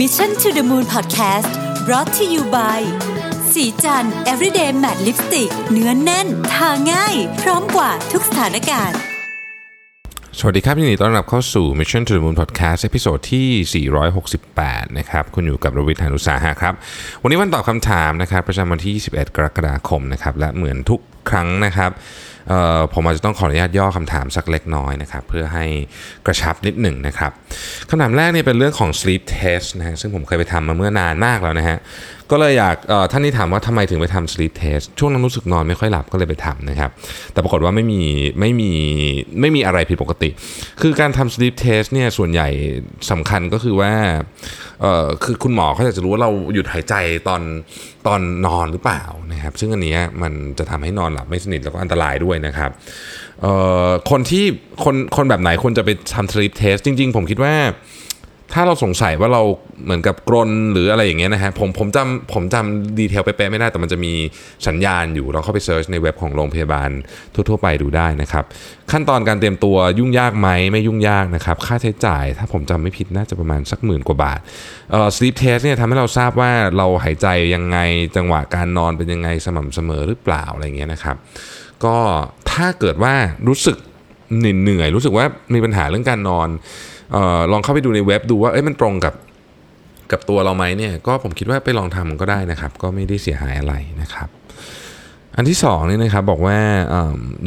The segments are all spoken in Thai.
Mission to the Moon Podcast brought to you by ศรีจันทร์ everyday matte lipstick เนื้อแน่น ทาง่าย พร้อมกว่าทุกสถานการณ์ สวัสดีครับยินดีต้อนรับเข้าสู่ Mission to the Moon Podcast episode ที่ 468 นะครับ คุณอยู่กับรวิศ หาญอุตสาหะครับ วันนี้วันตอบคำถามนะครับ ประจำวันที่ 21 กรกฎาคมนะครับ และเหมือนทุกครั้งนะครับ ผมอาจจะต้องขออนุญาตย่อคำถามสักเล็กน้อยนะครับเพื่อให้กระชับนิดหนึ่งนะครับคำถามแรกเนี่ยเป็นเรื่องของ sleep test นะฮะซึ่งผมเคยไปทำมาเมื่อนานมากแล้วนะฮะก็เลยอยากท่านนี้ถามว่าทำไมถึงไปทำ sleep test ช่วงนั้นรู้สึกนอนไม่ค่อยหลับก็เลยไปทำนะครับ แต่ปรากฏว่าไม่มีไม่มีไม่มีอะไรผิดปกติ คือการทำ sleep test เนี่ยส่วนใหญ่สำคัญก็คือว่าคือคุณหมอเขาอยากจะรู้ว่าเราหยุดหายใจตอนตอนนอนหรือเปล่านะครับ ซึ่งอันนี้มันจะทำให้นอนหลับไม่สนิทแล้วก็อันตรายด้วยนะครับคนที่คนคนแบบไหนควรจะไปทำ sleep test จริง ๆ ผมคิดว่า ถ้าเราสงสัยว่าเราเหมือนกับกรนหรืออะไรอย่างเงี้ยนะฮะผมผมจำผมจำ detail เป๊ะๆไม่ได้แต่มันจะมีสัญญาณอยู่เราเข้าไป search ในเว็บของโรงพยาบาลทั่ว ๆ ไปดูได้นะครับ ขั้นตอนการเตรียมตัวยุ่งยากไหมไม่ยุ่งยากนะครับ ค่าใช้จ่ายถ้าผมจำไม่ผิดน่าจะประมาณสักหมื่นกว่าบาทเอ่อ sleep test เนี่ยทำให้เราทราบว่าเราหายใจยังไงจังหวะการนอนเป็นยังไงสม่ำเสมอหรือเปล่าอะไรเงี้ยนะครับก็ถ้าเกิดว่ารู้สึกเหนื่อยรู้สึกว่ามีปัญหาเรื่องการนอน ออลองเข้าไปดูในเว็บดูว่าเอ้ยมันตรงกับกับตัวเราไหมเนี่ยก็ผมคิดว่าไปลองทำก็ได้นะครับ ก็ไม่ได้เสียหายอะไรนะครับ อันที่สองนี่นะครับบอกว่าอ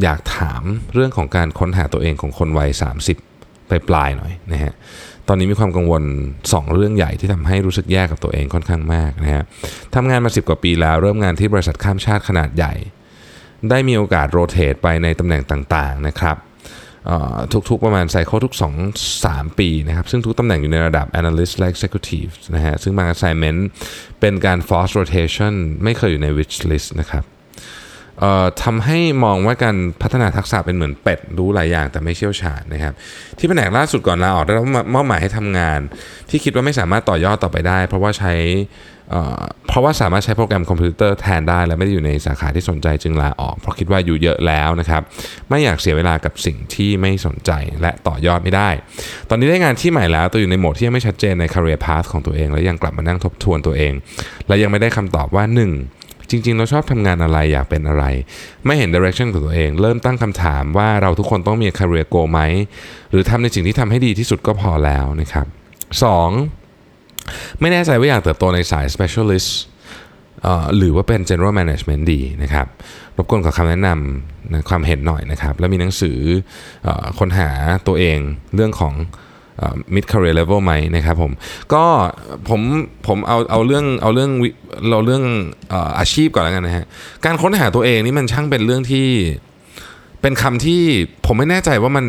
อยากถามเรื่องของการค้นหาตัวเองของคนวัย 30 ไปปลายๆหน่อยนะฮะตอนนี้มีความกังวล 2 เรื่องใหญ่ที่ทำให้รู้สึกแย่กับตัวเองค่อนข้างมากนะฮะทำงานมา 10 กว่าปีแล้ว เริ่มงานที่บริษัทข้ามชาติขนาดใหญ่ ได้มีโอกาสโรเตทไปในตำแหน่งต่างๆนะครับ ทุกๆประมาณไซเคิลทุก 2-3 ปีนะครับ ซึ่งทุกตำแหน่งอยู่ในระดับ analyst และ executive นะฮะซึ่งบาง assignment เป็นการ force rotation ไม่เคยอยู่ใน wish list นะครับ ทำให้มองว่าการพัฒนาทักษะเป็นเหมือนเป็ดรู้หลายอย่างแต่ไม่เชี่ยวชาญนะครับ ที่แผนกล่าสุดก่อนลาออกได้รับมอบหมายให้ทำงาน ที่คิดว่าไม่สามารถต่อยอดต่อไปได้ เพราะว่าใช้เอ่เพราะว่าสามารถใช้โปรแกรมคอมพิวเตอร์แทนได้และไม่ได้อยู่ในสาขาที่สนใจจึงลาออก เพราะคิดว่าอยู่เยอะแล้วนะครับ ไม่อยากเสียเวลากับสิ่งที่ไม่สนใจและต่อยอดไม่ได้ ตอนนี้ได้งานที่ใหม่แล้วตัวอยู่ในโหมดที่ยังไม่ชัดเจนใน career path ของตัวเอง และยังกลับมานั่งทบทวนตัวเอง และยังไม่ได้คำตอบว่า 1 จริง ๆ เราชอบทำงานอะไรอยากเป็นอะไร ไม่เห็น direction ของตัวเอง เริ่มตั้งคำถามว่าเราทุกคนต้องมี career goal ไหม หรือทำในสิ่งที่ทำให้ดีที่สุดก็พอแล้วนะครับ 2. ไม่แน่ใจว่าอยากเติบโตในสาย specialist หรือว่าเป็น general management ดีนะครับ รบกวนขอคำแนะนำนะความเห็นหน่อยนะครับ แล้วมีหนังสือออคนหาตัวเองเรื่องของ mid career level ไหมนะครับผมก็ผมผมเอาเอาเรื่องเอาเรื่องวิเราเรื่องอาชีพก่อนแล้วกันนะฮะการค้นหาตัวเองนี่มันช่างเป็นเรื่องที่เป็นคำที่ผมไม่แน่ใจว่ามัน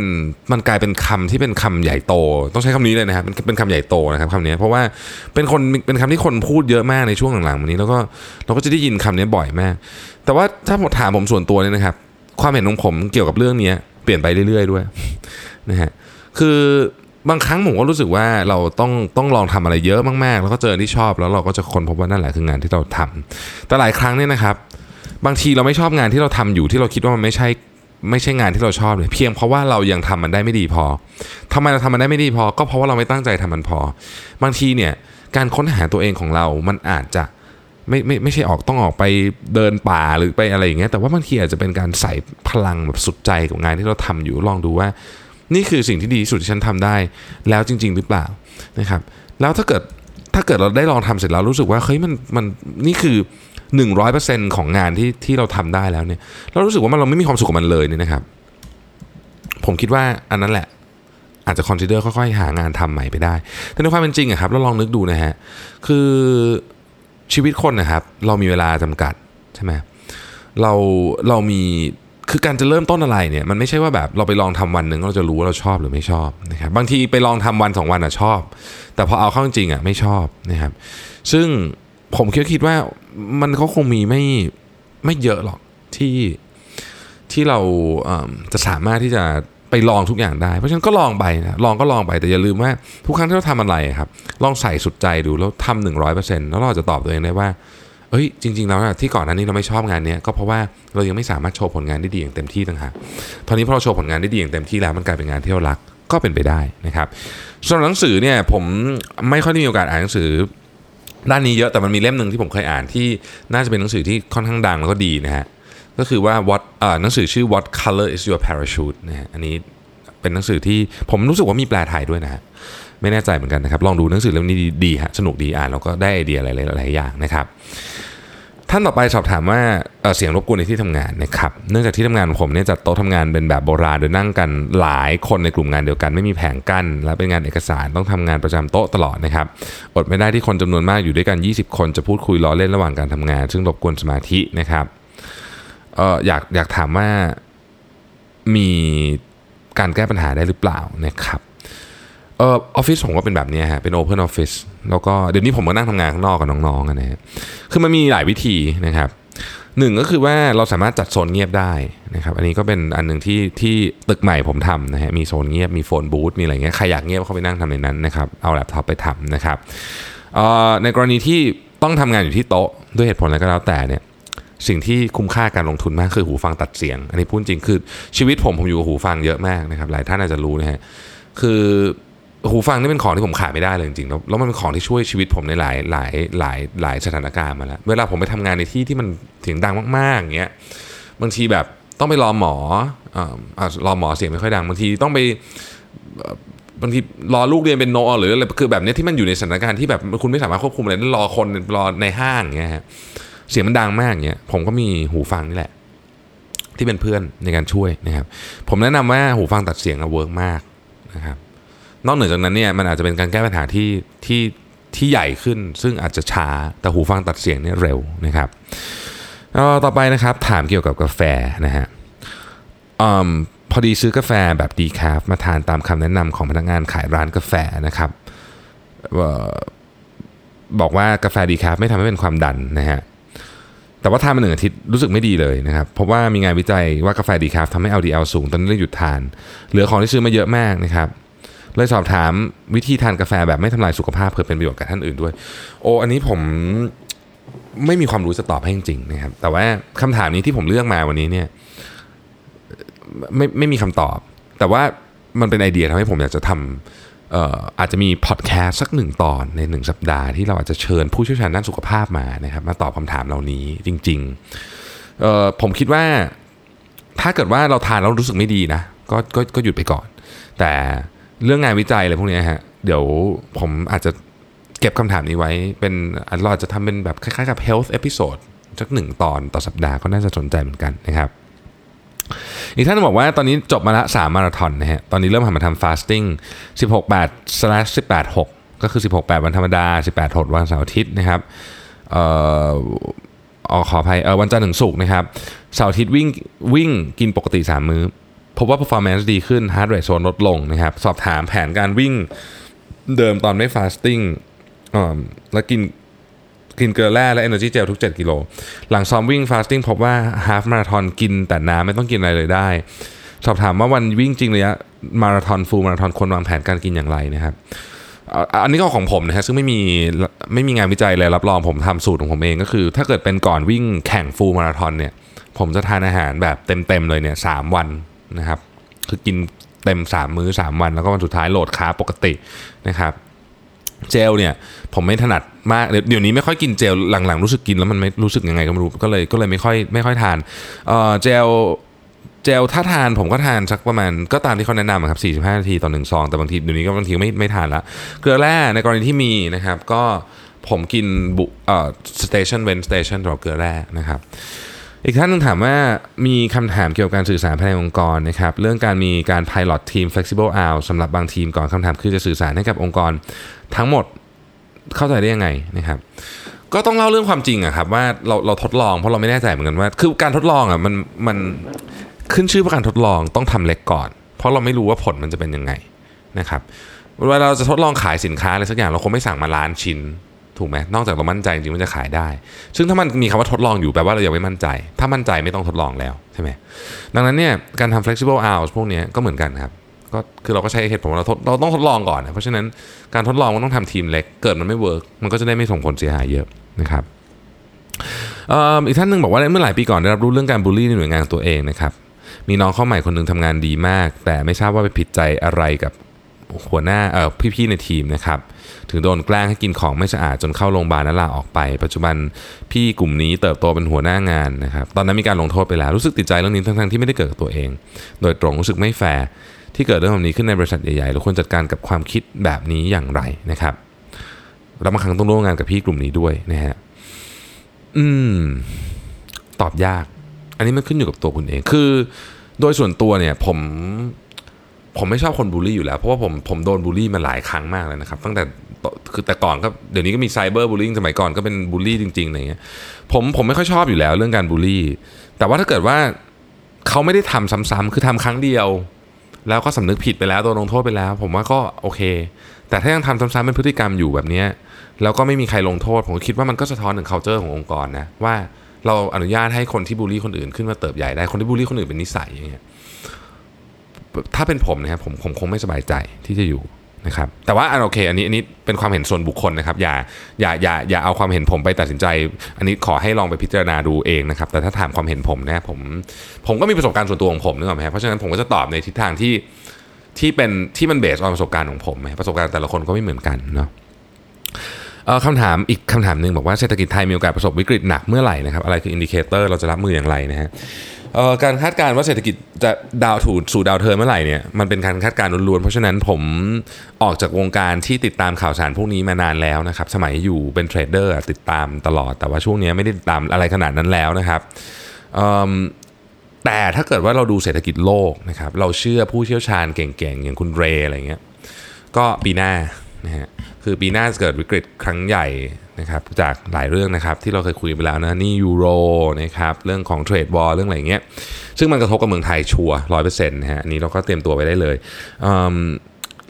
มันกลายเป็นคำที่เป็นคำใหญ่โต ต้องใช้คำนี้เลยนะครับมันเป็นคำใหญ่โตนะครับคำนี้เพราะว่าเป็นคนเป็นคำที่คนพูดเยอะมากในช่วงหลังๆมานี้แล้วก็เราก็จะได้ยินคำนี้บ่อยมาก แต่ว่าถ้าผมถามผมส่วนตัวเนี่ยนะครับ ความเห็นของผมเกี่ยวกับเรื่องนี้เปลี่ยนไปเรื่อย ๆ ด้วยนะฮะคือ บางครั้งผมก็รู้สึกว่าเราต้องต้องลองทำอะไรเยอะมากๆ แล้วก็เจอที่ชอบแล้วเราก็จะค้นพบว่านั่นแหละคืองานที่เราทำแต่หลายครั้งเนี่ยนะครับ บางทีเราไม่ชอบงานที่เราทำอยู่ที่เราคิดว่ามันไม่ใช่ไม่ใช่งานที่เราชอบเลยเพียงเพราะว่าเรายังทำมันได้ไม่ดีพอทำไมเราทำมันได้ไม่ดีพอ ก็เพราะว่าเราไม่ตั้งใจทำมันพอ บางทีเนี่ยการค้นหาตัวเองของเรา มันอาจจะไม่ไม่ไม่ใช่ออกต้องออกไปเดินป่าหรือไปอะไรอย่างเงี้ยแต่ว่าบางทีอาจจะเป็นการใส่พลังแบบสุดใจกับงานที่เราทำอยู่ลองดูว่า นี่คือสิ่งที่ดีที่สุดที่ฉันทำได้ แล้วจริง ๆ หรือเปล่านะครับ แล้วถ้าเกิดถ้าเกิดเราได้ลองทำเสร็จแล้วรู้สึกว่าเฮ้ยมันมันนี่คือ 100%ของงานที่ที่เราทำได้แล้วเนี่ยเรารู้สึกว่ามันเราไม่มีความสุขกับมันเลยเนี่ยนะครับ ผมคิดว่าอันนั้นแหละ อาจจะ consider ค่อยๆหางานทำใหม่ไปได้ แต่ในความเป็นจริงอะครับเราลองนึกดูนะฮะคือชีวิตคนนะครับ เรามีเวลาจำกัดใช่ไหมเราเรามี คือการจะเริ่มต้นอะไรเนี่ยมันไม่ใช่ว่าแบบเราไปลองทำวันหนึ่งเราจะรู้ว่าเราชอบหรือไม่ชอบนะครับบางทีไปลองทำวันสองวันอะชอบ แต่พอเอาเข้าจริงอะไม่ชอบนะครับ ซึ่งผมคิดคิดว่ามันก็คงมีไม่ไม่เยอะหรอกที่ที่เราเจะสามารถที่จะไปลองทุกอย่างได้ เพราะฉะนั้นก็ลองไปนะลองก็ลองไปแต่อย่าลืมว่าทุกครั้งที่เราทำอะไรครับ ลองใส่สุดใจดูแล้วทำหนึ่งร้อยเปอร์เซ็นต์แล้วเราจะตอบตัวเองได้ว่า เอ้ยจริงๆแล้วนะที่ก่อนหน้านี้เราไม่ชอบงานนี้ก็เพราะว่าเรายังไม่สามารถโชว์ผลงานได้ดีอย่างเต็มที่ต่างหากตอนนี้พอเราโชว์ผลงานได้ดีอย่างเต็มที่แล้วมันกลายเป็นงานที่เรารักก็เป็นไปได้นะครับส่วนหนังสือเนี่ยผมไม่ค่อยได้มีโอกาสอ่านหนังสือด้านนี้เยอะแต่มันมีเล่มหนึ่งที่ผมเคยอ่านที่น่าจะเป็นหนังสือที่ค่อนข้างดังแล้วก็ดีนะฮะก็คือว่า what หนังสือชื่อ what color is your parachute นะฮะอันนี้เป็นหนังสือที่ผมรู้สึกว่ามีแปลไทยด้วยนะฮะ ไม่แน่ใจเหมือนกันนะครับ ลองดูหนังสือเล่มนี้ดีฮะสนุกดีอ่านแล้วก็ได้ไอเดียอะไรหลายอย่างนะครับ ท่านต่อไปสอบถามว่าเเสียงรบกวนในที่ทำงานนะครับ เนื่องจากที่ทำงานของผมเนี่ยจัดโต๊ะทำงานเป็นแบบโบราณโดยนั่งกันหลายคนในกลุ่มงานเดียวกันไม่มีแผงกั้นและเป็นงานเอกสารต้องทำงานประจำโต๊ะตลอดนะครับอดไม่ได้ที่คนจำนวนมากอยู่ด้วยกัน 20 คนจะพูดคุยล้อเล่นระหว่างการทำงาน ซึ่งรบกวนสมาธินะครับเอออยากอยากถามว่ามีการแก้ปัญหาได้หรือเปล่านะครับ เออออฟฟิศผมก็เป็นแบบนี้ฮะเป็น Open Office แล้วก็เดี๋ยวนี้ผมก็นั่งทำงานข้างนอกกับน้องๆกันนะฮะคือมันมีหลายวิธีนะครับหนึ่งก็คือว่าเราสามารถจัดโซนเงียบได้นะครับอันนี้ก็เป็นอันหนึ่งที่ที่ตึกใหม่ผมทำนะฮะมีโซนเงียบมีโฟนบูธมีอะไรเงี้ยใครอยากเงียบเข้าไปนั่งทำในนั้นนะครับเอาแล็ปท็อปไปทำนะครับเอ่อในกรณีที่ต้องทำงานอยู่ที่โต๊ะด้วยเหตุผลอะไรก็แล้วแต่เนี่ยสิ่งที่คุ้มค่าการลงทุนมากคือหูฟังตัดเสียง อันนี้พูดจริงคือชีวิตผมผมอยู่กับหูฟังเยอะมากนะครับหลายท่านอาจจะรู้นะฮะคือ หูฟังนี่เป็นของที่ผมขาดไม่ได้เลยจริงๆ แล้วมันเป็นของที่ช่วยชีวิตผมในหลายหลายหลายหลายสถานการณ์มาแล้ว เวลาผมไปทำงานในที่ที่มันเสียงดังมากๆอย่างเงี้ย บางทีแบบต้องไปรอหมออ่าอ่ารอหมอเสียงไม่ค่อยดัง บางทีต้องไปบางทีรอลูกเรียนเป็นโนหรืออะไรคือแบบนี้ที่มันอยู่ในสถานการณ์ที่แบบคุณไม่สามารถควบคุมอะไรได้รอคนรอในห้างเงี้ยฮะเสียงมันดังมากเงี้ยผมก็มีหูฟังนี่แหละ ที่เป็นเพื่อนในการช่วยนะครับ ผมแนะนำว่าหูฟังตัดเสียงอะเวิร์กมากนะครับ นอกเหนือจากนั้นเนี่ยมันอาจจะเป็นการแก้ปัญหาที่ที่ที่ใหญ่ขึ้น ซึ่งอาจจะช้าแต่หูฟังตัดเสียงเนี่ยเร็วนะครับต่อไปนะครับถามเกี่ยวกับกาแฟนะฮะอืมพอดีซื้อกาแฟแบบดีคาฟมาทานตามคำแนะนำของพนักงานขายร้านกาแฟนะครับออบอกว่ากาแฟดีคาฟไม่ทำให้เป็นความดันนะฮะแต่ว่าทานมาหนึ่งอาทิตย์รู้สึกไม่ดีเลยนะครับ เพราะว่ามีงานวิจัยว่ากาแฟดีคาฟทำให้ LDL สูงตอนนี้เลยหยุดทาน เหลือของที่ซื้อมาเยอะมากนะครับ เลยสอบถามวิธีทานกาแฟแบบไม่ทำลายสุขภาพเพื่อเป็นประโยชน์กับท่านอื่นด้วย โอ้อันนี้ผมไม่มีความรู้จะตอบให้จริงๆนะครับ แต่ว่าคำถามนี้ที่ผมเลือกมาวันนี้เนี่ยไม่ไม่มีคำตอบ แต่ว่ามันเป็นไอเดียทำให้ผมอยากจะทำอออาจจะมีพอดแคสต์สักหนึ่งตอนในหนึ่งสัปดาห์ที่เราอาจจะเชิญผู้เชี่ยวชาญด้านสุขภาพมานะครับ มาตอบคำถามเหล่านี้จริงๆผมคิดว่าถ้าเกิดว่าเราทานแล้วรู้สึกไม่ดีนะก็ก็ก็หยุดไปก่อน แต่ เรื่องงานวิจัยอะไรพวกนี้ฮะ เดี๋ยวผมอาจจะเก็บคำถามนี้ไว้เป็นเราอาจจะทำเป็นแบบคล้ายๆกับ health episode สักหนึ่งตอนต่อสัปดาห์ก็น่าจะสนใจเหมือนกันนะครับอีกท่านบอกว่าตอนนี้จบมาละ3มมาราธอนนะฮะ ตอนนี้เริ่มหันมาทำฟาสติ้ง16 8 slash 18 6 ก็คือ 16 8 วันธรรมดา 18 6 วันเสาร์อาทิตย์นะครับเอ่อออขออภัยเออวันจันทร์ถึงศุกร์นะครับเสาร์อาทิตย์วิ่งวิ่งกินปกติ 3 มื้อ พบว่า performance ดีขึ้น heart rate โซนลดลงนะครับ สอบถามแผนการวิ่งเดิมตอนไม่ fasting แล้วกินกินเกลือแร่และ Energy Gel ทุก 7 กิโล หลังซ้อมวิ่ง fasting พบว่า half มาราธอนกินแต่น้ำไม่ต้องกินอะไรเลยได้ สอบถามว่าวันวิ่งจริงระยะมาราธอน full มาราธอนควรวางแผนการกินอย่างไรนะครับอันนี้ก็ของผมนะฮะซึ่งไม่มีไม่มีงานวิจัยเลยรับรองผมทำสูตรของผมเองก็คือ ถ้าเกิดเป็นก่อนวิ่งแข่งฟูลมาราธอนเนี่ย ผมจะทานอาหารแบบเต็มๆเลยเนี่ยสามวัน นะครับคือกินเต็ม 3 มื้อ 3 วัน แล้วก็วันสุดท้ายโหลดคาปกตินะครับเจลเนี่ยผมไม่ถนัดมากเดี๋ยวนี้ไม่ค่อยกินเจลหลังๆ รู้สึกกินแล้วมันไม่รู้สึกยังไงก็ไม่รู้ก็เลยก็เลยไม่ค่อยไม่ค่อยทานเอ่อเจลเจลถ้าทานผมก็ทานสักประมาณก็ตามที่เขาแนะนำครับ 45 นาทีต่อหนึ่งซอง แต่บางทีเดี๋ยวนี้ก็บางทีไม่ไม่ทานละ เกลือแร่ในกรณีที่มีนะครับ ก็ผมกินทุกเอ่อ station เว้น station สำหรับเกลือแร่นะครับ อีกท่านหนึงถามว่ามีคำถามเกี่ยวกับการสื่อสารภายในองค์กรนะครับเรื่องการมีการ pilot team flexible hours สำหรับบางทีมก่อนคำถามคือจะสื่อสารให้กับองค์กร ทั้งหมดเข้าใจได้ยังไงนะครับก็ต้องเล่าเรื่องความจริงอะครับว่าเราเราทดลองเพราะเราไม่แน่ใจเหมือนกันว่า คือการทดลองอะมันมันขึ้นชื่อว่าการทดลองต้องทำเล็กก่อน เพราะเราไม่รู้ว่าผลมันจะเป็นยังไงนะครับเวลาเราจะทดลองขายสินค้าอะไรสักอย่างเราคงไม่สั่งมาล้านชิ้น ถูกไหมนอกจากเรามั่นใจจริงๆมันจะขายได้ ซึ่งถ้ามันมีคำว่าทดลองอยู่แปลว่าเรายังไม่มั่นใจ ถ้ามั่นใจไม่ต้องทดลองแล้วใช่ไหมดังนั้นเนี่ยการทำ flexible hours พวกนี้ก็เหมือนกันครับก็คือเราก็ใช้เหตุผลว่าเราทดเราต้องทดลองก่อนนะเพราะฉะนั้นการทดลองมันต้องทำทีมเล็กเกิดมันไม่ work มันก็จะได้ไม่ส่งผลเสียหายเยอะนะครับอีกท่านหนึ่งบอกว่าเมื่อหลายปีก่อนได้รับรู้เรื่องการบูลลี่ในหน่วยงานตัวเองนะครับมีน้องเข้าใหม่คนหนึงทำงานดีมาก แต่ไม่ทราบว่าไปผิดใจอะไรกับ หัวหน้าเออพี่ๆในทีมนะครับถึงโดนแกล้งให้กินของไม่สะอาดจนเข้าโรงพยาบาลและลาออกไป ปัจจุบันพี่กลุ่มนี้เติบโตเป็นหัวหน้างานนะครับตอนนั้นมีการลงโทษไปแล้วรู้สึกติดใจเรื่องนี้ทั้งๆที่ไม่ได้เกิดกับตัวเอง โดยตรงรู้สึกไม่แฟร์ที่เกิดเรื่องแบบนี้ขึ้นในบริษัทใหญ่ๆเราควรจัดการกับความคิดแบบนี้อย่างไรนะครับเราบางครั้งต้องร่วมงานกับพี่กลุ่มนี้ด้วยนะฮะอืม ตอบยาก อันนี้มันขึ้นอยู่กับตัวคุณเอง คือ โดยส่วนตัวเนี่ย ผม ผมไม่ชอบคนบูลลี่อยู่แล้ว เพราะว่าผมผมโดนบูลลี่มาหลายครั้งมากเลยนะครับ ตั้งแต่คือแต่ก่อนก็เดี๋ยวนี้ก็มีไซเบอร์บูลลี่สมัยก่อนก็เป็นบูลลี่จริงๆอะไรเงี้ยผมผมไม่ค่อยชอบอยู่แล้วเรื่องการบูลลี่ แต่ว่าถ้าเกิดว่าเขาไม่ได้ทำซ้ำๆคือทำครั้งเดียว แล้วก็สำนึกผิดไปแล้วโดนลงโทษไปแล้ว ผมว่าก็โอเค แต่ถ้ายังทำซ้ำๆเป็นพฤติกรรมอยู่แบบเนี้ยแล้วก็ไม่มีใครลงโทษ ผมก็คิดว่ามันก็สะท้อนถึง culture ขององค์กรนะว่าเราอนุญาตให้คนที่บูลลี่คนอื่นขึ้นมาเติบใหญ่ได้คนที่บูลลี่คนอื่นเป็นนิสัยอย่างเงี้ย ถ้าเป็นผมนะครับผมผมคงไม่สบายใจที่จะอยู่นะครับแต่ว่าอันโอเคอันนี้อันนี้เป็นความเห็นส่วนบุคคลนะครับอย่าอย่าอย่าอย่าเอาความเห็นผมไปตัดสินใจ อันนี้ขอให้ลองไปพิจารณาดูเองนะครับแต่ถ้าถามความเห็นผมนะผมผมก็มีประสบการณ์ส่วนตัวของผมนึกออกไหมครับเพราะฉะนั้นผมก็จะตอบในทิศทางที่ที่เป็นที่มัน base on ประสบการณ์ของผมประสบการณ์แต่ละคนก็ไม่เหมือนกันเนาะเออคำถามอีกคำถามหนึ่งบอกว่าเศรษฐกิจไทยมีโอกาสประสบวิกฤตหนักเมื่อไหร่นะครับอะไรคือ indicator เราจะรับมืออย่างไรนะฮะ การคาดการณ์ว่าเศรษฐกิจจะดาวถูสู่ดาวเทินเมื่อไหร่เนี่ยมันเป็นการคาดการณ์ล้วนๆ เพราะฉะนั้นผมออกจากวงการที่ติดตามข่าวสารพวกนี้มานานแล้วนะครับ สมัยอยู่เป็น trader ติดตามตลอด แต่ว่าช่วงนี้ไม่ได้ติดตามอะไรขนาดนั้นแล้วนะครับแต่ถ้าเกิดว่าเราดูเศรษฐกิจโลกนะครับเราเชื่อผู้เชี่ยวชาญเก่งๆ อย่างคุณเรย์อะไรเงี้ยก็ปีหน้า นะฮะคือปีหน้าจะเกิดวิกฤตครั้งใหญ่นะครับจากหลายเรื่องนะครับที่เราเคยคุยไปแล้วนะนี่ยูโรนะครับเรื่องของเทรดวอลเรื่องอะไรเงี้ยซึ่งมันกระทบกับเมืองไทยชัวร้อยเปอร์เซ็นต์นะฮะนี้เราก็เตรียมตัวไปได้เลยอืม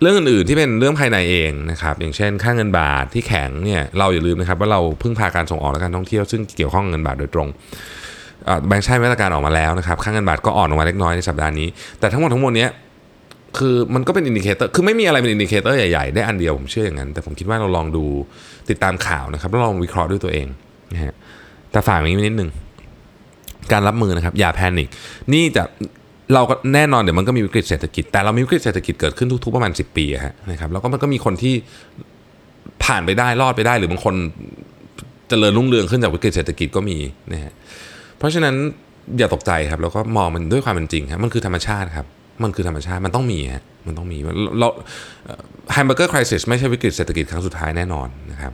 เรื่องอื่นๆที่เป็นเรื่องภายในเองนะครับอย่างเช่นค่าเงินบาทที่แข็งเนี่ยเราอย่าลืมนะครับว่าเราพึ่งพาการส่งออกและการท่องเที่ยวซึ่งเกี่ยวข้องเงินบาทโดยตรงแบงค์ชาติมาตรการออกมาแล้วนะครับค่าเงินบาทก็อ่อนลงมาเล็กน้อยในสัปดาห์นี้ แต่ทั้งหมดทั้งมวลเนี้ย คือมันก็เป็น indicator คือไม่มีอะไรเป็น indicator ใหญ่ๆ ได้อันเดียวผมเชื่ออย่างนั้น แต่ผมคิดว่าเราลองดูติดตามข่าวนะครับแล้วลองวิเคราะห์ด้วยตัวเองนะฮะแต่ฝากอย่างนี้นิดนึงการรับมือนะครับ อย่า panic นี่จะเราก็แน่นอนเดี๋ยวมันก็มีวิกฤตเศรษฐกิจ แต่เรามีวิกฤตเศรษฐกิจเกิดขึ้นทุกๆประมาณ 10 ปีนะครับแล้วก็มันก็มีคนที่ผ่านไปได้รอดไปได้ หรือบางคนเจริญรุ่งเรืองขึ้นจากวิกฤตเศรษฐกิจก็มีนะฮะเพราะฉะนั้นอย่าตกใจครับ แล้วก็มองมันด้วยความเป็นจริงครับมันคือธรรมชาติครับ มันคือธรรมชาติมันต้องมีฮะมันต้องมีเราแฮมเบอร์เกอร์คริสไม่ใช่วิกฤตเศรษฐกิจครั้งสุดท้ายแน่นอนนะครับ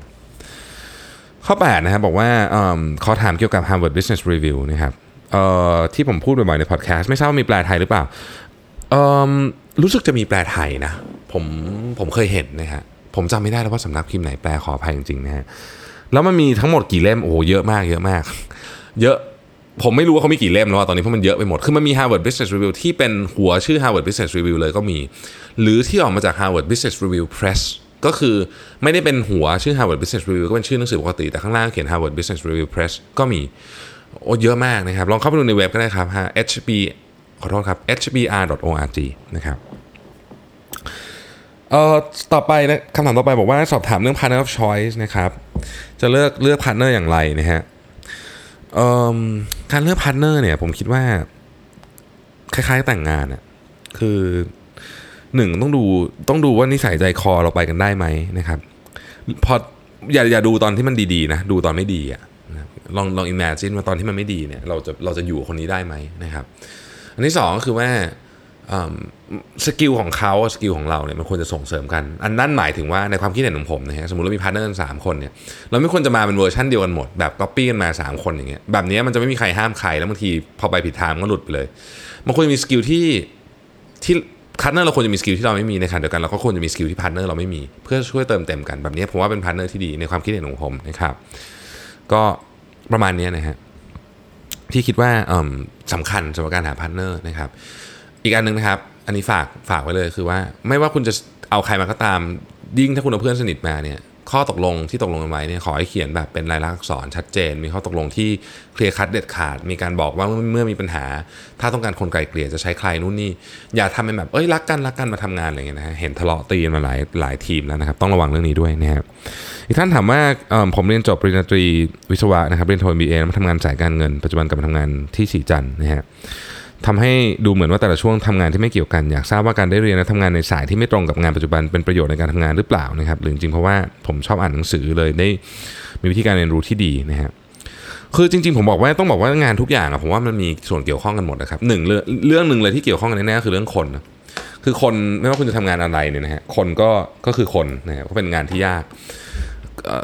ข้อ 8 นะครับบอกว่าเอิ่มขอถามเกี่ยวกับ Harvard Business Review นะครับที่ผมพูดบ่อยๆในพอดแคสต์ไม่ทราบว่ามีแปลไทยหรือเปล่ารู้สึกจะมีแปลไทยนะ ผมผมเคยเห็นนะฮะผมจำไม่ได้แล้วว่าสำนักพิมพ์ไหนแปลขออภัยจริงๆนะฮะแล้วมันมีทั้งหมดกี่เล่มโอ้โหเยอะมากเยอะมาก เยอะ ผมไม่รู้ว่าเขามีกี่เล่มแล้วตอนนี้เพราะมันเยอะไปหมด คือมันมี Harvard Business Review ที่เป็นหัวชื่อ Harvard Business Review เลยก็มี หรือที่ออกมาจาก Harvard Business Review Press ก็คือไม่ได้เป็นหัวชื่อ Harvard Business Review ก็เป็นชื่อหนังสือปกติ แต่ข้างล่างเขียน Harvard Business Review Press ก็มีโอ้เยอะมากนะครับ ลองเข้าไปดูในเว็บก็ได้ครับ hb ขอโทษครับ hbr.org นะครับเอ่อต่อไปนะคำถามต่อไปบอกว่าสอบถามเรื่อง partner of choice นะครับ จะเลือกเลือก partner อย่างไรนะฮะเอ่อ การเลือก partner เนี่ย ผมคิดว่า คล้ายๆแต่งงานอะคือหนึ่งต้องดูต้องดูว่านิสัยใจคอเราไปกันได้ไหมนะครับ พออย่าอย่าดูตอนที่มันดีๆนะดูตอนไม่ดีอะนะลองลอง imagine ว่าตอนที่มันไม่ดีเนี่ย เราจะเราจะอยู่กับคนนี้ได้ไหมนะครับ อันที่สองก็คือว่า skill ของเขา skill ของเราเนี่ยมันควรจะส่งเสริมกัน อันนั้นหมายถึงว่าในความคิดเห็นของผมนะฮะสมมติเรามี partner สามคนเนี่ยเราไม่ควรจะมาเป็นเวอร์ชันเดียวกันหมดแบบก๊อปปี้กันมา 3 คนอย่างเงี้ยแบบนี้มันจะไม่มีใครห้ามใครแล้วบางทีพอไปผิดทางมันก็หลุดไปเลยมันควรจะมี skill ที่ที่ partner เราควรจะมี skill ที่เราไม่มีในขณะเดียวกันเราก็ควรจะมี skill ที่ partner เราไม่มีเพื่อช่วยเติมเต็มกันแบบนี้ผมว่าเป็น partner ที่ดีในความคิดเห็นของผมนะครับก็ประมาณนี้นะฮะที่คิดว่าสำคัญสำหรับการหา partner นะครับ อีกอันหนึงนะครับ อันนี้ฝากฝากไว้เลยคือว่า ไม่ว่าคุณจะเอาใครมาก็ตาม ยิ่งถ้าคุณเอาเพื่อนสนิทมาเนี่ยข้อตกลงที่ตกลงกันไว้เนี่ยขอให้เขียนแบบเป็นลายลักษณ์อักษรชัดเจน มีข้อตกลงที่ clear cut เด็ดขาด มีการบอกว่าเมื่อมีปัญหา ถ้าต้องการคนไกล่เกลี่ยจะใช้ใครนู่นนี่ อย่าทำเป็นแบบเอ้ยรักกันรักกันมาทำงานอะไรเงี้ยนะฮะเห็นทะเลาะตีนมาหลายหลายทีมแล้วนะครับ ต้องระวังเรื่องนี้ด้วยนะครับอีกท่านถามว่าผมเรียนจบปริญญาตรีวิศวะนะครับเรียนโท MBA แล้วมาทำงานสายการเงิน ปัจจุบันกลับมาทำงานที่สีจันนะฮะ ทำให้ดูเหมือนว่าแต่ละช่วงทำงานที่ไม่เกี่ยวกันอยากทราบว่าการได้เรียนและทำงานในสายที่ไม่ตรงกับงานปัจจุบันเป็นประโยชน์ในการทำงานหรือเปล่านะครับหรือจริงเพราะว่าผมชอบอ่านหนังสือเลยได้มีวิธีการเรียนรู้ที่ดีนะฮะคือจริงๆผมบอกว่าต้องบอกว่างานทุกอย่างอะผมว่ามันมีส่วนเกี่ยวข้องกันหมดนะครับหนึ่งเรื่องเรื่องหนึ่งเลยที่เกี่ยวข้องกันแน่ๆคือเรื่องคน คือคนไม่ว่าคุณจะทำงานอะไรเนี่ยนะฮะคนก็ก็คือคนนะครับก็เป็นงานที่ยาก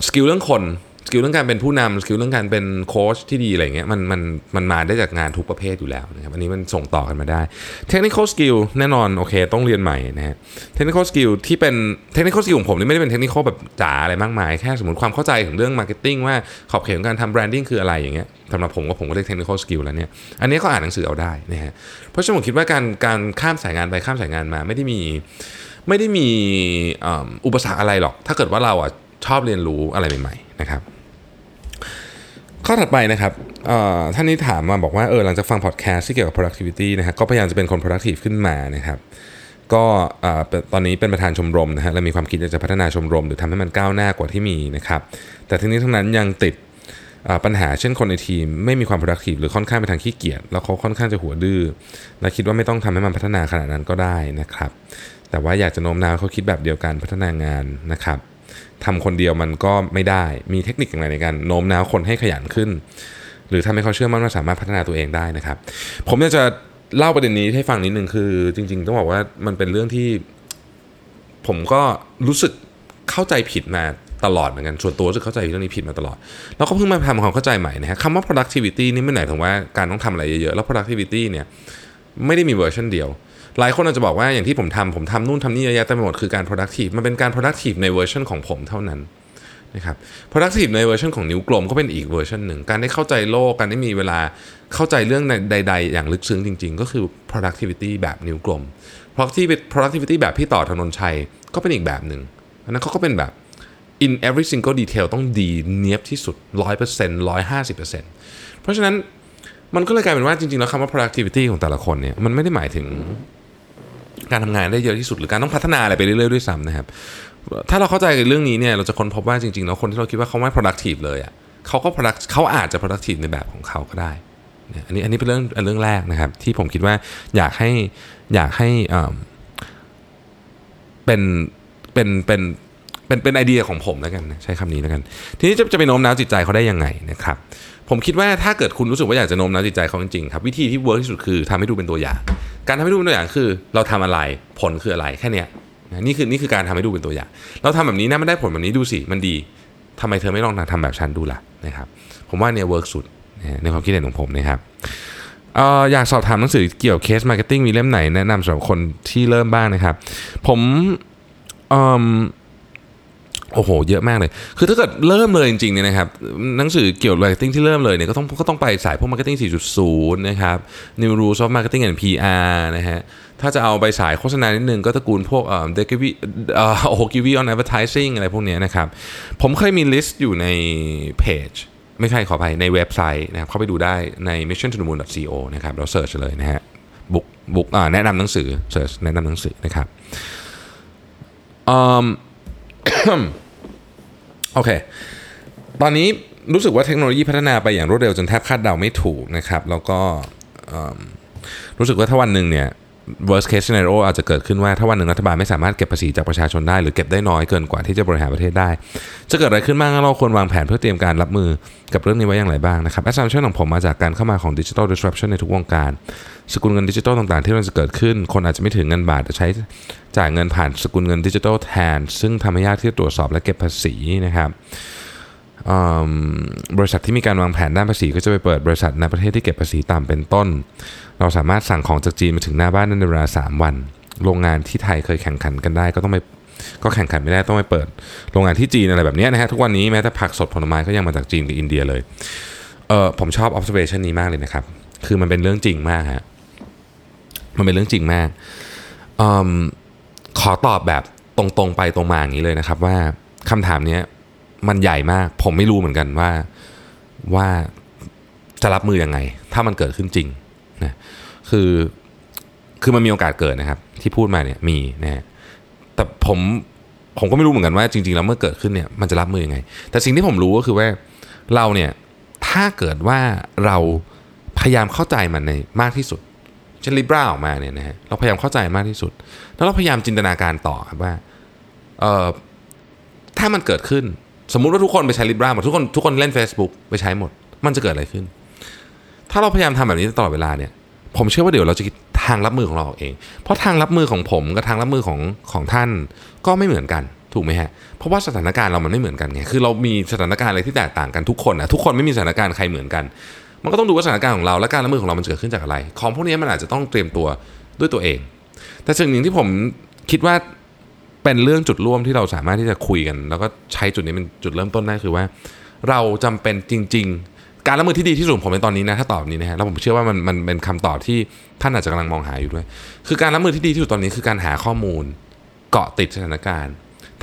skill เรื่องคน skill เรื่องการเป็นผู้นำ skill เรื่องการเป็นโค้ชที่ดีอะไรเงี้ยมันมันมันมาได้จากงานทุกประเภทอยู่แล้วนะครับอันนี้มันส่งต่อกันมาได้ technical skill แน่นอนโอเค ต้องเรียนใหม่นะฮะ technical skill ที่เป็น technical skill ของผมนี่ไม่ได้เป็น technical แบบจ๋าอะไรมากมาย แค่สมมติความเข้าใจถึงเรื่อง marketing ว่าขอบเขตของการทำ branding คืออะไรอย่างเงี้ยสำหรับผมก็ผมก็เรียก technical skill แล้วเนี่ยอันนี้ก็อ่านหนังสือเอาได้นะฮะเพราะฉะนั้นผมคิดว่าการการข้ามสายงานไปข้ามสายงานมาไม่ได้มีไม่ได้มีอุปสรรคอะไรหรอก ถ้าเกิดว่าเราอะชอบเรียนรู้อะไรใหม่ๆ นะครับข้อถัดไปนะครับท่านนี้ถามมาบอกว่าเออหลังจากฟังพอดแคสต์ที่เกี่ยวกับ productivity นะฮะก็พยายามจะเป็นคน productive ขึ้นมานะครับก็ตอนนี้เป็นประธานชมรมนะฮะและมีความคิดอยากจะพัฒนาชมรม หรือทำให้มันก้าวหน้ากว่าที่มีนะครับแต่ทั้งนี้ทั้งนั้นยังติดปัญหาเช่นคนในทีม ไม่มีความ productive หรือค่อนข้างไปทางขี้เกียจแล้วเขาค่อนข้างจะหัวดื้อและคิดว่าไม่ต้องทำให้มันพัฒนาขนาดนั้นก็ได้นะครับแต่ว่าอยากจะโน้มน้าวเขาคิดแบบเดียวกันพัฒนางานนะครับ ทำคนเดียวมันก็ไม่ได้มีเทคนิคอย่างไรในการโน้มน้าวคนให้ขยันขึ้น หรือทำให้เขาเชื่อมั่นว่าสามารถพัฒนาตัวเองได้นะครับ ผมอยากจะเล่าประเด็นนี้ให้ฟังนิดนึงคือ จริง ๆ ต้องบอกว่ามันเป็นเรื่องที่ ผมก็รู้สึกเข้าใจผิดมาตลอดเหมือนกันส่วนตัวรู้สึกเข้าใจเรื่องนี้ผิดมาตลอด แล้วก็เพิ่งมาทำความเข้าใจใหม่นะฮะคำว่า productivity นี่ไม่ได้หมายถึงว่าการต้องทำอะไรเยอะๆแล้ว productivity เนี่ยไม่ได้มีเวอร์ชันเดียว หลายคนอาจจะบอกว่าอย่างที่ผมทำผมทำนู่นทำนี่เยอะแยะเต็มไปหมดคือการ productive มันเป็นการ productive ในเวอร์ชันของผมเท่านั้นนะครับ productive ในเวอร์ชันของนิ้วกลมก็เป็นอีกเวอร์ชันหนึ่ง การได้เข้าใจโลก การได้มีเวลาเข้าใจเรื่องใด ๆ อย่างลึกซึ้งจริง ๆ ก็คือ productivity แบบนิ้วกลม productivity แบบพี่ต่อธนนชัยก็เป็นอีกแบบหนึ่งอันนั้นเขาก็เป็นแบบ in every single detail ต้องดีเนียบที่สุด 100% 150%เพราะฉะนั้นมันก็เลยกลายเป็นว่าจริง ๆ แล้วคำว่า productivity ของแต่ละคนเนี่ยมันไม่ได้หมายถึง การทำงานได้เยอะที่สุดหรือการต้องพัฒนาอะไรไปเรื่อยๆด้วยซ้ำนะครับถ้าเราเข้าใจเรื่องนี้เนี่ยเราจะค้นพบว่าจริงๆแล้วคนที่เราคิดว่าเขาไม่ productive เลยอะเขาก็ product เขาอาจจะ productive ในแบบของเขาก็ได้อันนี้อันนี้เป็นเรื่องเรื่องแรกนะครับ ที่ผมคิดว่าอยากให้อยากให้เป็นเป็นเป็นเป็นเป็นไอเดียของผมแล้วกันใช้คำนี้แล้วกัน ทีนี้จะจะไปโน้มน้าวจิตใจเขาได้ยังไงนะครับ ผมคิดว่าถ้าเกิดคุณรู้สึกว่าอยากจะโน้มน้าวจิตใจเขาจริงๆครับวิธีที่ work ที่สุดคือทำให้ดูเป็นตัวอย่าง การทำให้ดูเป็นตัวอย่างคือ เราทำอะไรผลคืออะไรแค่นี้นี่คือนี่คือการทำให้ดูเป็นตัวอย่าง เราทำแบบนี้นะมันได้ผลแบบนี้ดูสิมันดีทำไมเธอไม่ลองทำแบบฉันดูล่ะนะครับ ผมว่าเนี่ย work สุดในความคิดเห็นของผมนะครับอยากสอบถามหนังสือเกี่ยว case marketing มีเล่มไหนแนะนำสำหรับคนที่เริ่มบ้างนะครับ ผม โอ้โห เยอะมากเลย คือถ้าเกิดเริ่มเลยจริงๆเนี่ยนะครับ หนังสือเกี่ยวกับ marketing ที่เริ่มเลยเนี่ยก็ต้องก็ต้องไปสายพวก Marketing 4.0 นะครับ New Rules of Marketing and PR นะฮะ ถ้าจะเอาไปสายโฆษณานิดนึงก็ตระกูลพวกเอ่อเดกิวีเอ่อ Ogilvy on Advertising อะไรพวกนี้นะครับ ผมเคยมี list อยู่ในเพจไม่ใช่ขออภัยในเว็บไซต์นะครับ เข้าไปดูได้ใน mission to the moon co นะครับ เรา search เลยนะฮะ book book แนะนำหนังสือ search แนะนำหนังสือนะครับ โอเค ตอนนี้รู้สึกว่าเทคโนโลยีพัฒนาไปอย่างรวดเร็วจนแทบคาดเดาไม่ถูกนะครับ แล้วก็รู้สึกว่าถ้าวันหนึ่งเนี่ย worst case scenario อาจจะเกิดขึ้นว่าถ้าวันหนึ่งรัฐบาลไม่สามารถเก็บภาษีจากประชาชนได้ หรือเก็บได้น้อยเกินกว่าที่จะบริหารประเทศได้ จะเกิดอะไรขึ้นบ้างเราควรวางแผนเพื่อเตรียมการรับมือกับเรื่องนี้ไว้อย่างไรบ้างนะครับ assumption ของผมมาจากการเข้ามาของ digital disruption ในทุกวงการ สกุลเงินดิจิทัลต่างๆ ที่มันจะเกิดขึ้น คนอาจจะไม่ถึงเงินบาทจะใช้จ่ายเงินผ่านสกุลเงินดิจิทัลแทน ซึ่งทำให้ยากที่จะตรวจสอบและเก็บภาษีนะครับบริษัทที่มีการวางแผนด้านภาษีก็จะไปเปิดบริษัทในประเทศที่เก็บภาษีต่ำเป็นต้น เราสามารถสั่งของจากจีนมาถึงหน้าบ้านในเวลา 3 วัน โรงงานที่ไทยเคยแข่งขันกันได้ ก็ต้องไปก็แข่งขันไม่ได้ต้องไปเปิด โรงงานที่จีนอะไรแบบนี้นะฮะทุกวันนี้แม้แต่ผักสดผลไม้ก็ยังมาจากจีนกับอินเดียเลยเออผมชอบ observation นี้มากเลยนะครับ คือมันเป็นเรื่องจริงมากฮะมันเป็นเรื่องจริงมากอขอตอบแบบตรงๆไปตรงมาอย่างนี้เลยนะครับ ว่าคำถามนี้มันใหญ่มาก ผมไม่รู้เหมือนกันว่าว่าจะรับมืออยังไง ถ้ามันเกิดขึ้นจริง นะคือคือมันมีโอกาสเกิดนะครับ ที่พูดมาเนี่ยมีนะแต่ผมผมก็ไม่รู้เหมือนกันว่าจริงๆแล้วเมื่อเกิดขึ้นเนี่ยมันจะรับมืออยังไง แต่สิ่งที่ผมรู้ก็คือว่าเราเนี่ยถ้าเกิดว่าเราพยายามเข้าใจมันในมากที่สุดเช่น Libra ออกมาเนี่ยนะฮะเราพยายามเข้าใจมากที่สุด แล้วเราพยายามจินตนาการต่อครับว่าเอ่อถ้ามันเกิดขึ้น สมมุติว่าทุกคนไปใช้ Libra หมดทุกคนทุกคนเล่น Facebook ไปใช้หมด มันจะเกิดอะไรขึ้น ถ้าเราพยายามทำแบบนี้ตลอดเวลาเนี่ย ผมเชื่อว่าเดี๋ยวเราจะคิดทางรับมือของเราเอง เพราะทางรับมือของผมกับทางรับมือของของท่านก็ไม่เหมือนกันถูกไหมฮะ เพราะว่าสถานการณ์เรามันไม่เหมือนกันไง คือเรามีสถานการณ์อะไรที่แตกต่างกันทุกคนนะทุกคนไม่มีสถานการณ์ใครเหมือนกัน มันก็ต้องดูว่าสถานการณ์ของเราและการรับมือของเรามันเกิดขึ้นจากอะไร ของพวกนี้มันอาจจะต้องเตรียมตัวด้วยตัวเอง แต่สิ่งหนึ่งที่ผมคิดว่าเป็นเรื่องจุดร่วมที่เราสามารถที่จะคุยกัน แล้วก็ใช้จุดนี้เป็นจุดเริ่มต้นได้คือว่า เราจำเป็นจริง ๆ การรับมือที่ดีที่สุดผมในตอนนี้นะถ้าตอบนี้นะฮะแล้วผมเชื่อว่ามันมันเป็นคำตอบที่ท่านอาจจะกำลังมองหาอยู่ด้วย คือการรับมือที่ดีที่สุดตอนนี้คือการหาข้อมูล เกาะติดสถานการณ์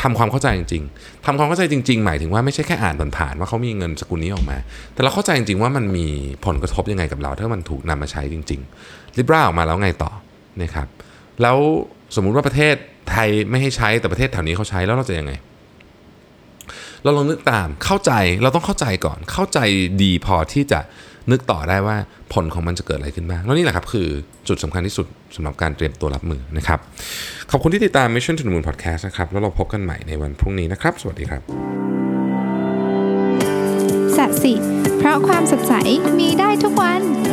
ทำความเข้าใจจริงๆทำความเข้าใจจริง ๆ หมายถึงว่าไม่ใช่แค่อ่านผ่านๆว่าเขามีเงินสกุลนี้ออกมา แต่เราเข้าใจจริงๆว่ามันมีผลกระทบยังไงกับเรา ถ้ามันถูกนำมาใช้จริงๆลิบราออกมาแล้วไงต่อนะครับแล้วสมมุติว่าประเทศไทยไม่ให้ใช้แต่ประเทศแถวนี้เขาใช้แล้วเราจะยังไง เราลองนึกตามเข้าใจเราต้องเข้าใจก่อน เข้าใจดีพอที่จะนึกต่อได้ว่าผลของมันจะเกิดอะไรขึ้นบ้างแล้วนี่แหละครับคือจุดสำคัญที่สุดสำหรับการเตรียมตัวรับมือนะครับ ขอบคุณที่ติดตาม Mission to the Moon Podcast นะครับ แล้วเราพบกันใหม่ในวันพรุ่งนี้นะครับ สวัสดีครับสัสิ เพราะความสดใสมีได้ทุกวัน